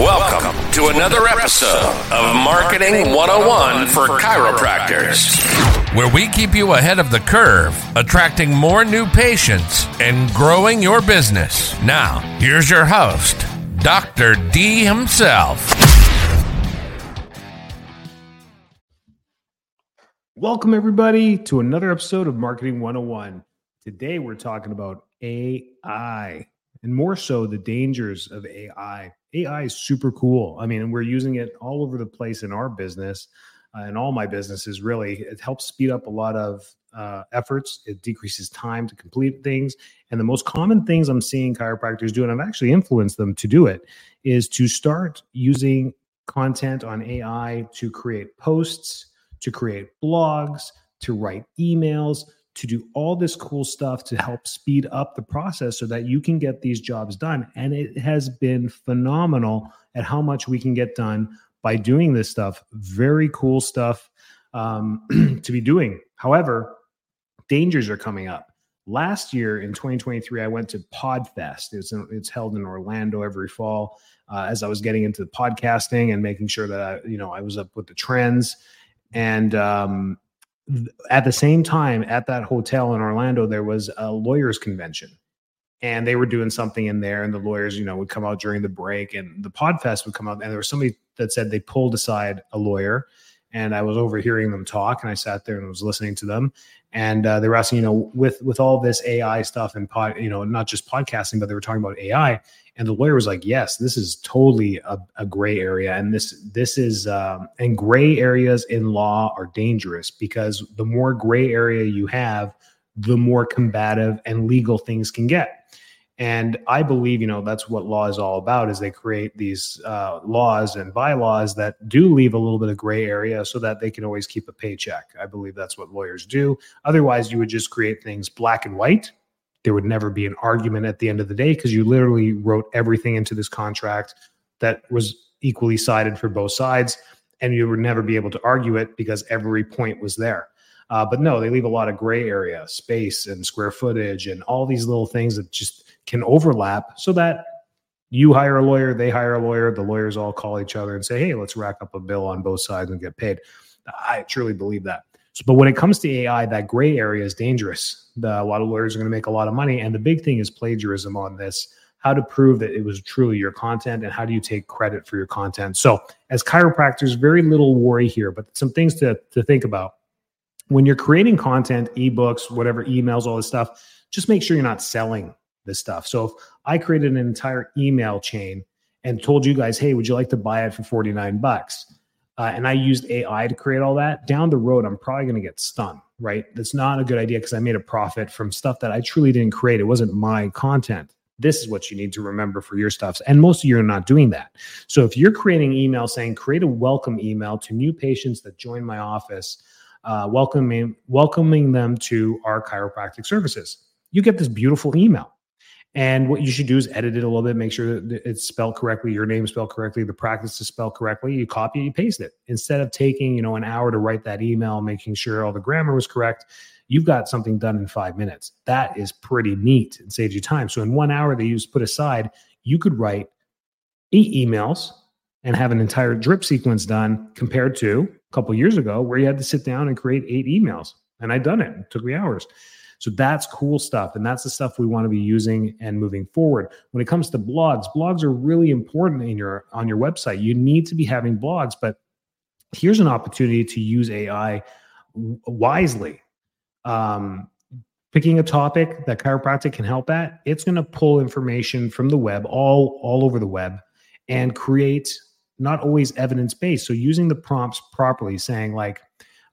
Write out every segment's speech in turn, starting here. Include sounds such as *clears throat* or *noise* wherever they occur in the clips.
Welcome to another episode of Marketing 101 for Chiropractors, where we keep you ahead of the curve, attracting more new patients and growing your business. Now, here's your host, Dr. D himself. Welcome, everybody, to another episode of Marketing 101. Today, we're talking about AI and more so the dangers of AI. AI is super cool. I mean, we're using it all over the place in our business uh, and all my businesses, really. It helps speed up a lot of uh, efforts, it decreases time to complete things. And the most common things I'm seeing chiropractors do, and I've actually influenced them to do it, is to start using content on AI to create posts, to create blogs, to write emails, to do all this cool stuff to help speed up the process so that you can get these jobs done. And it has been phenomenal at how much we can get done by doing this stuff. Very cool stuff um, *clears throat* to be doing. However, dangers are coming up. Last year in 2023, I went to Podfest. It's, it's held in Orlando every fall. Uh, as I was getting into podcasting and making sure that I, you know I was up with the trends, and um, at the same time at that hotel in Orlando, there was a lawyers convention. And they were doing something in there and the lawyers, you know, would come out during the break and the podfest would come out and there was somebody that said they pulled aside a lawyer and I was overhearing them talk and I sat there and was listening to them and uh, they were asking, you know, with with all this AI stuff and pod, you know, not just podcasting, but they were talking about AI. And the lawyer was like, "Yes, this is totally a, a gray area, and this this is um, and gray areas in law are dangerous because the more gray area you have, the more combative and legal things can get." And I believe, you know, that's what law is all about is they create these uh, laws and bylaws that do leave a little bit of gray area so that they can always keep a paycheck. I believe that's what lawyers do. Otherwise, you would just create things black and white. There would never be an argument at the end of the day because you literally wrote everything into this contract that was equally sided for both sides. And you would never be able to argue it because every point was there. Uh, but no, they leave a lot of gray area, space, and square footage, and all these little things that just can overlap so that you hire a lawyer, they hire a lawyer, the lawyers all call each other and say, hey, let's rack up a bill on both sides and get paid. I truly believe that. So, but when it comes to AI, that gray area is dangerous. The, a lot of lawyers are going to make a lot of money. And the big thing is plagiarism on this how to prove that it was truly your content and how do you take credit for your content. So, as chiropractors, very little worry here, but some things to, to think about. When you're creating content, ebooks, whatever, emails, all this stuff, just make sure you're not selling this stuff. So if I created an entire email chain and told you guys, hey, would you like to buy it for 49 bucks? Uh, and I used AI to create all that, down the road, I'm probably going to get stung, right? That's not a good idea because I made a profit from stuff that I truly didn't create. It wasn't my content. This is what you need to remember for your stuffs. And most of you are not doing that. So if you're creating email saying, create a welcome email to new patients that join my office, uh, welcoming, welcoming them to our chiropractic services, you get this beautiful email. And what you should do is edit it a little bit, make sure that it's spelled correctly, your name spelled correctly, the practice is spelled correctly. You copy, you paste it. Instead of taking, you know, an hour to write that email, making sure all the grammar was correct, you've got something done in five minutes. That is pretty neat and saves you time. So in one hour that you just put aside, you could write eight emails and have an entire drip sequence done compared to a couple years ago where you had to sit down and create eight emails. And I'd done it. It took me hours. So that's cool stuff. And that's the stuff we want to be using and moving forward. When it comes to blogs, blogs are really important in your on your website. You need to be having blogs, but here's an opportunity to use AI wisely. Um, picking a topic that chiropractic can help at, it's going to pull information from the web, all all over the web, and create not always evidence based. So using the prompts properly, saying like,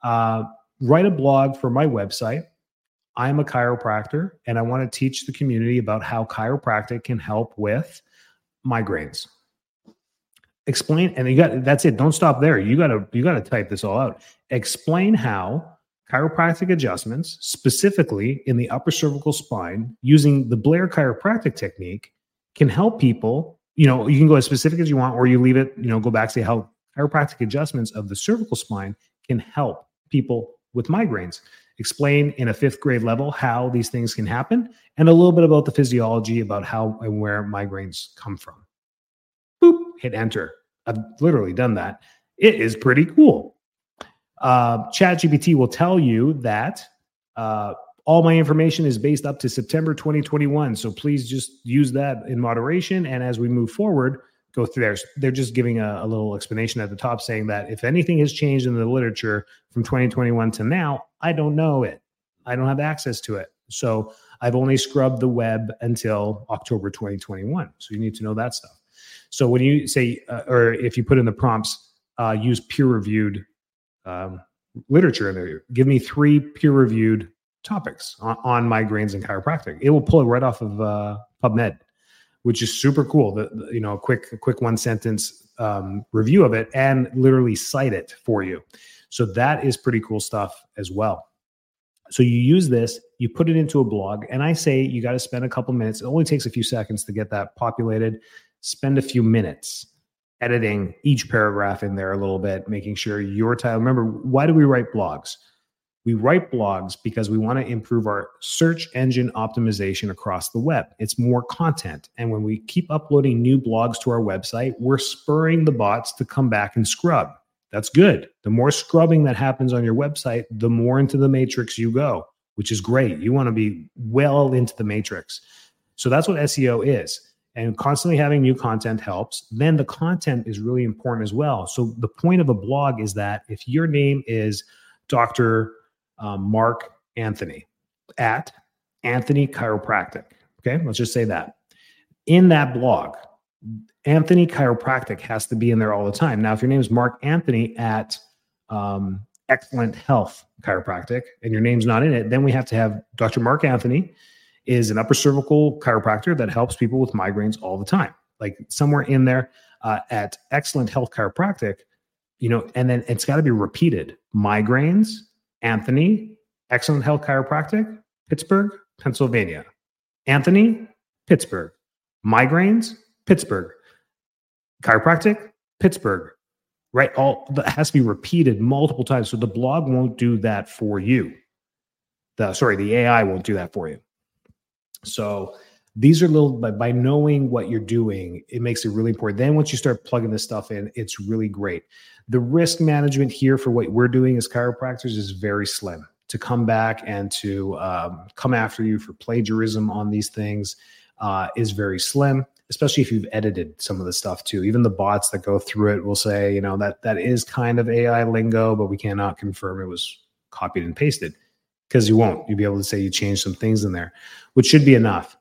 uh, write a blog for my website I'm a chiropractor and I want to teach the community about how chiropractic can help with migraines. Explain, and you got that's it. Don't stop there. You gotta you gotta type this all out. Explain how chiropractic adjustments, specifically in the upper cervical spine, using the Blair chiropractic technique, can help people. You know, you can go as specific as you want, or you leave it, you know, go back, say how chiropractic adjustments of the cervical spine can help people with migraines explain in a fifth grade level how these things can happen and a little bit about the physiology about how and where migraines come from. Boop. hit enter. I've literally done that. It is pretty cool. Uh, ChatGPT will tell you that uh, all my information is based up to September 2021. So please just use that in moderation. And as we move forward, go through there. They're just giving a, a, little explanation at the top saying that if anything has changed in the literature from 2021 to now, I don't know it. I don't have access to it. So I've only scrubbed the web until October 2021. So you need to know that stuff. So when you say, uh, or if you put in the prompts, uh, use peer reviewed um, literature in there, give me three peer reviewed topics on, on, migraines and chiropractic. It will pull it right off of uh, PubMed, which is super cool. The, the you know a quick a quick one sentence um, review of it and literally cite it for you. So that is pretty cool stuff as well. So you use this, you put it into a blog, and I say you got to spend a couple minutes. It only takes a few seconds to get that populated. Spend a few minutes editing each paragraph in there a little bit, making sure your title. Remember, why do we write blogs? We write blogs because we want to improve our search engine optimization across the web. It's more content. And when we keep uploading new blogs to our website, we're spurring the bots to come back and scrub. That's good. The more scrubbing that happens on your website, the more into the matrix you go, which is great. You want to be well into the matrix. So that's what SEO is. And constantly having new content helps. Then the content is really important as well. So the point of a blog is that if your name is Dr um, Mark Anthony at Anthony Chiropractic. Okay, let's just say that. In that blog, Anthony Chiropractic has to be in there all the time. Now, if your name is Mark Anthony at um, Excellent Health Chiropractic and your name's not in it, then we have to have Dr. Mark Anthony is an upper cervical chiropractor that helps people with migraines all the time. Like somewhere in there uh, at Excellent Health Chiropractic, you know, and then it's got to be repeated migraines, Anthony, Excellent Health Chiropractic, Pittsburgh, Pennsylvania. Anthony, Pittsburgh. Migraines, Pittsburgh. Chiropractic, Pittsburgh. Right? All that has to be repeated multiple times. So the blog won't do that for you. The sorry, the AI won't do that for you. So these are little by, by knowing what you're doing, it makes it really important. Then once you start plugging this stuff in, it's really great. The risk management here for what we're doing as chiropractors is very slim. To come back and to um, come after you for plagiarism on these things uh, is very slim especially if you've edited some of the stuff too. Even the bots that go through it will say, you know, that that is kind of AI lingo, but we cannot confirm it was copied and pasted because you won't. You'll be able to say you changed some things in there, which should be enough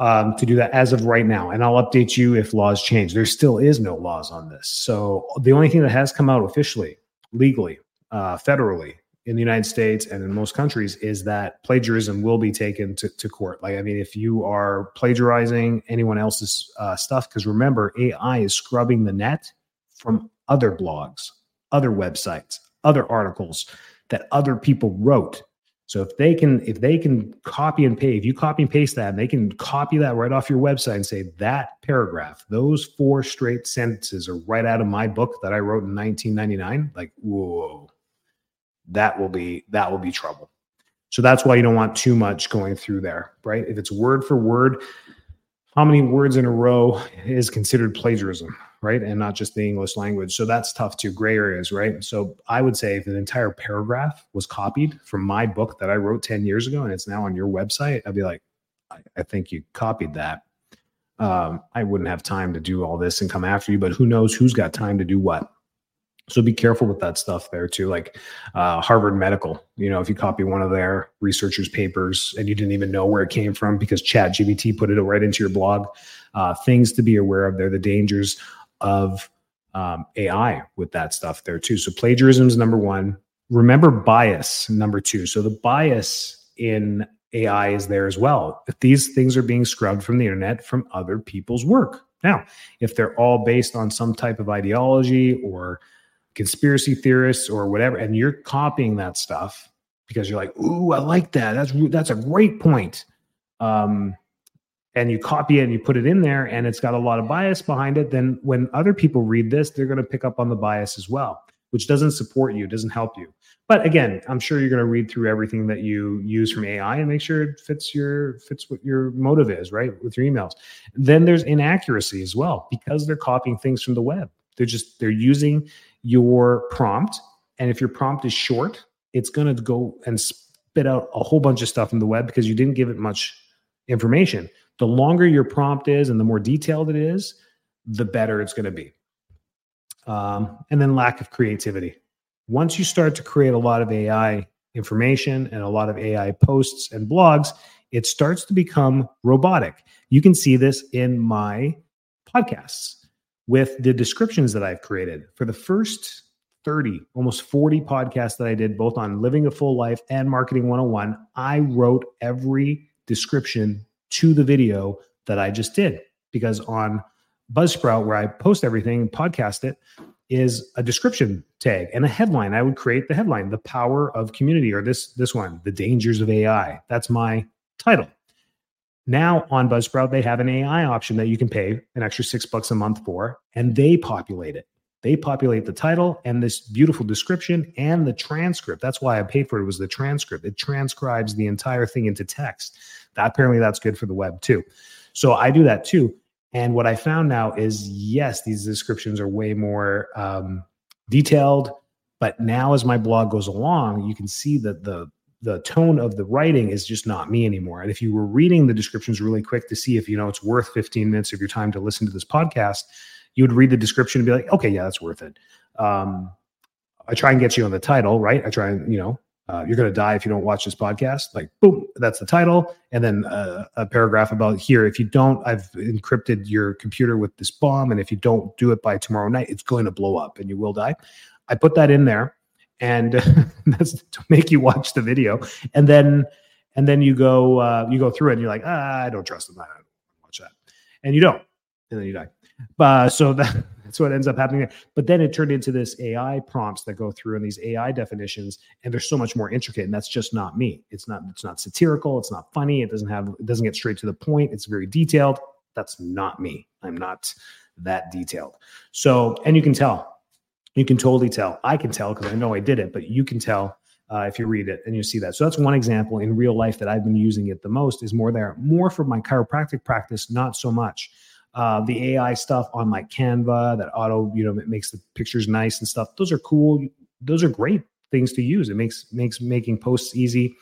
um, to do that as of right now. And I'll update you if laws change. There still is no laws on this. So the only thing that has come out officially, legally, uh, federally in the United States and in most countries is that plagiarism will be taken to, to court. Like, I mean, if you are plagiarizing anyone else's uh, stuff, because remember, AI is scrubbing the net from other blogs, other websites, other articles that other people wrote so if they can if they can copy and paste, if you copy and paste that, and they can copy that right off your website and say that paragraph, those four straight sentences are right out of my book that I wrote in 1999. Like, whoa, that will be that will be trouble. So that's why you don't want too much going through there, right? If it's word for word, how many words in a row is considered plagiarism? Right? And not just the English language. So that's tough too, gray areas, right? So I would say if an entire paragraph was copied from my book that I wrote 10 years ago and it's now on your website, I'd be like, I, I think you copied that. Um, I wouldn't have time to do all this and come after you, but who knows who's got time to do what? So be careful with that stuff there too. Like uh, Harvard Medical, you know, if you copy one of their researchers' papers and you didn't even know where it came from because ChatGPT put it right into your blog, uh, things to be aware of. There, the dangers of um, AI with that stuff there too. So plagiarism is number one. Remember bias, number two. So the bias in AI is there as well. If these things are being scrubbed from the internet from other people's work. Now, if they're all based on some type of ideology or conspiracy theorists or whatever, and you're copying that stuff because you're like, "Ooh, I like that. That's that's a great point." Um, and you copy it and you put it in there and it's got a lot of bias behind it, then when other people read this, they're going to pick up on the bias as well. which doesn't support you, doesn't help you. But again, I'm sure you're going to read through everything that you use from AI and make sure it fits your fits what your motive is, right? With your emails. Then there's inaccuracy as well because they're copying things from the web. They're just they're using your prompt, and if your prompt is short, it's going to go and spit out a whole bunch of stuff from the web because you didn't give it much information. The longer your prompt is and the more detailed it is, the better it's going to be. Um, and then lack of creativity once you start to create a lot of AI information and a lot of AI posts and blogs, it starts to become robotic. You can see this in my podcasts with the descriptions that I've created. For the first 30, almost 40 podcasts that I did, both on living a full life and marketing 101, I wrote every description to the video that I just did because on Buzzsprout, where I post everything, podcast it, is a description tag and a headline. I would create the headline, "The Power of Community," or this this one, "The Dangers of AI." That's my title. Now on Buzzsprout, they have an AI option that you can pay an extra six bucks a month for, and they populate it. They populate the title and this beautiful description and the transcript. That's why I paid for it. Was the transcript? It transcribes the entire thing into text. That apparently that's good for the web too. So I do that too. And what I found now is yes, these descriptions are way more um, detailed. But now, as my blog goes along, you can see that the the tone of the writing is just not me anymore. And if you were reading the descriptions really quick to see if you know it's worth 15 minutes of your time to listen to this podcast, you would read the description and be like, okay, yeah, that's worth it. Um, I try and get you on the title, right? I try and you know uh, you're going to die if you don't watch this podcast. Like, boom, that's the title. And then uh, a paragraph about here. If you don't, I've encrypted your computer with this bomb. And if you don't do it by tomorrow night, it's going to blow up and you will die. I put that in there and *laughs* that's to make you watch the video. And then, and then you go, uh, you go through it and you're like, ah, I don't trust them. I don't watch that. And you don't. And then you die. Uh, so *laughs* that, that's what ends up happening. But then it turned into this AI prompts that go through and these AI definitions, and they're so much more intricate. And that's just not me. It's not. It's not satirical. It's not funny. It doesn't have. It doesn't get straight to the point. It's very detailed. That's not me. I'm not that detailed. So, and you can tell. You can totally tell. I can tell because I know I did it, but you can tell uh, if you read it and you see that. So that's one example in real life that I've been using it the most. Is more there, more for my chiropractic practice, not so much uh, the AI stuff on like Canva that auto, you know, makes the pictures nice and stuff. Those are cool. Those are great things to use. It makes makes making posts easy.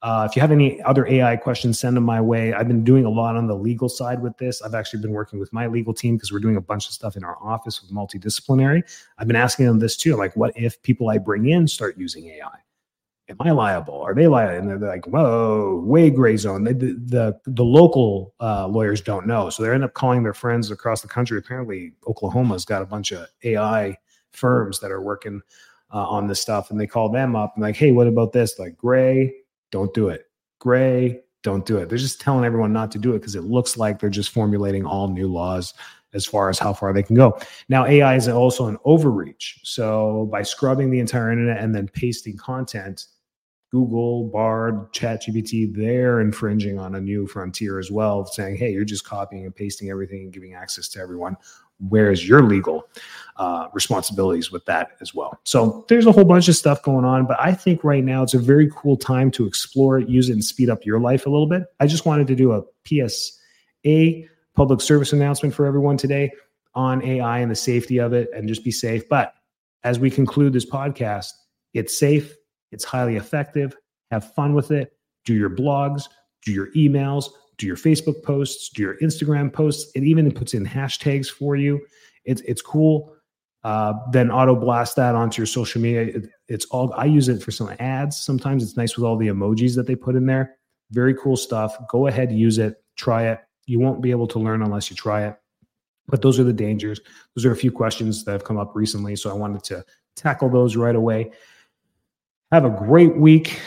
Uh, if you have any other AI questions, send them my way. I've been doing a lot on the legal side with this. I've actually been working with my legal team because we're doing a bunch of stuff in our office with multidisciplinary. I've been asking them this too. Like, what if people I bring in start using AI? Am I liable? Are they liable? And they're like, whoa, way gray zone. the, the, the local uh, lawyers don't know. So they end up calling their friends across the country. Apparently, Oklahoma's got a bunch of AI firms that are working uh, on this stuff. And they call them up and like, hey, what about this? Like, gray, don't do it. Gray, don't do it. They're just telling everyone not to do it because it looks like they're just formulating all new laws as far as how far they can go. Now, AI is also an overreach. So by scrubbing the entire internet and then pasting content Google, Bard, ChatGPT, they're infringing on a new frontier as well, saying, hey, you're just copying and pasting everything and giving access to everyone. Where's your legal uh, responsibilities with that as well? So there's a whole bunch of stuff going on, but I think right now it's a very cool time to explore it, use it, and speed up your life a little bit. I just wanted to do a PSA public service announcement for everyone today on AI and the safety of it and just be safe. But as we conclude this podcast, it's safe it's highly effective. Have fun with it. Do your blogs, do your emails, do your Facebook posts, do your Instagram posts. It even puts in hashtags for you. It's it's cool. Uh, then auto blast that onto your social media. It, it's all I use it for some ads. Sometimes it's nice with all the emojis that they put in there. Very cool stuff. Go ahead, use it, try it. You won't be able to learn unless you try it. But those are the dangers. Those are a few questions that have come up recently. So I wanted to tackle those right away. Have a great week.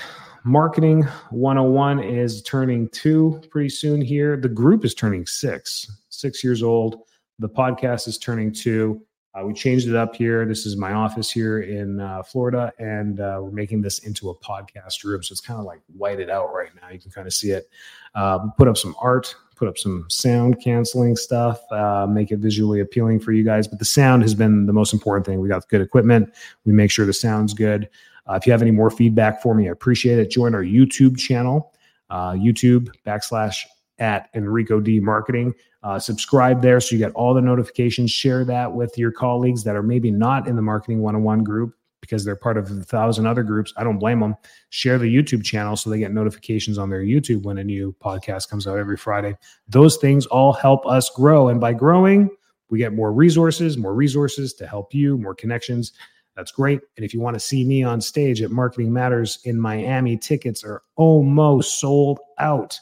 Marketing 101 is turning two pretty soon here. The group is turning six, six years old. The podcast is turning two. Uh, we changed it up here. This is my office here in uh, Florida, and uh, we're making this into a podcast room. So it's kind of like whited out right now. You can kind of see it. Uh, put up some art, put up some sound canceling stuff, uh, make it visually appealing for you guys. But the sound has been the most important thing. We got good equipment. We make sure the sound's good. Uh, if you have any more feedback for me, I appreciate it. Join our YouTube channel, YouTube backslash at Enrico D Marketing. Uh, subscribe there so you get all the notifications. Share that with your colleagues that are maybe not in the Marketing 101 group because they're part of a thousand other groups. I don't blame them. Share the YouTube channel so they get notifications on their YouTube when a new podcast comes out every Friday. Those things all help us grow. And by growing, we get more resources, more resources to help you, more connections. That's great. And if you want to see me on stage at Marketing Matters in Miami, tickets are almost sold out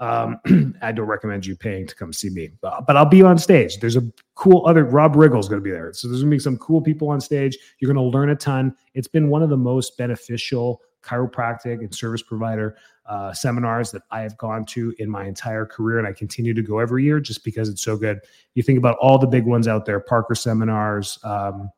um, *clears throat* I don't recommend you paying to come see me, but, but I'll be on stage. There's a cool other Rob Riggle's going to be there. So there's going to be some cool people on stage. You're going to learn a ton. It's been one of the most beneficial chiropractic and service provider uh, seminars that I have gone to in my entire career. And I continue to go every year just because it's so good. You think about all the big ones out there, Parker seminars, um,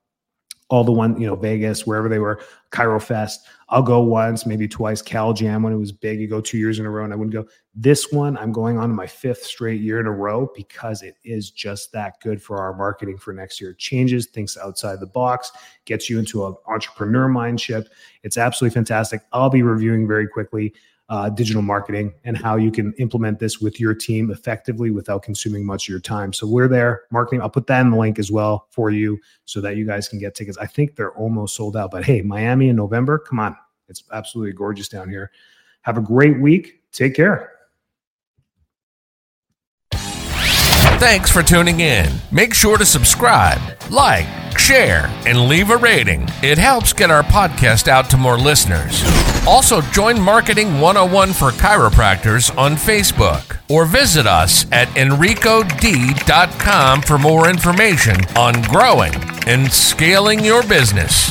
all the one, you know, Vegas, wherever they were, ChiroFest. I'll go once, maybe twice. Cal Jam when it was big, you go two years in a row, and I wouldn't go. This one, I'm going on my fifth straight year in a row because it is just that good for our marketing for next year. It changes, thinks outside the box, gets you into an entrepreneur mindset. It's absolutely fantastic. I'll be reviewing very quickly uh, digital marketing and how you can implement this with your team effectively without consuming much of your time. So we're there, marketing. I'll put that in the link as well for you so that you guys can get tickets. I think they're almost sold out, but hey, Miami in November, come on. It's absolutely gorgeous down here. Have a great week. Take care. Thanks for tuning in. Make sure to subscribe, like, share, and leave a rating. It helps get our podcast out to more listeners. Also, join Marketing 101 for Chiropractors on Facebook or visit us at enricod.com for more information on growing and scaling your business.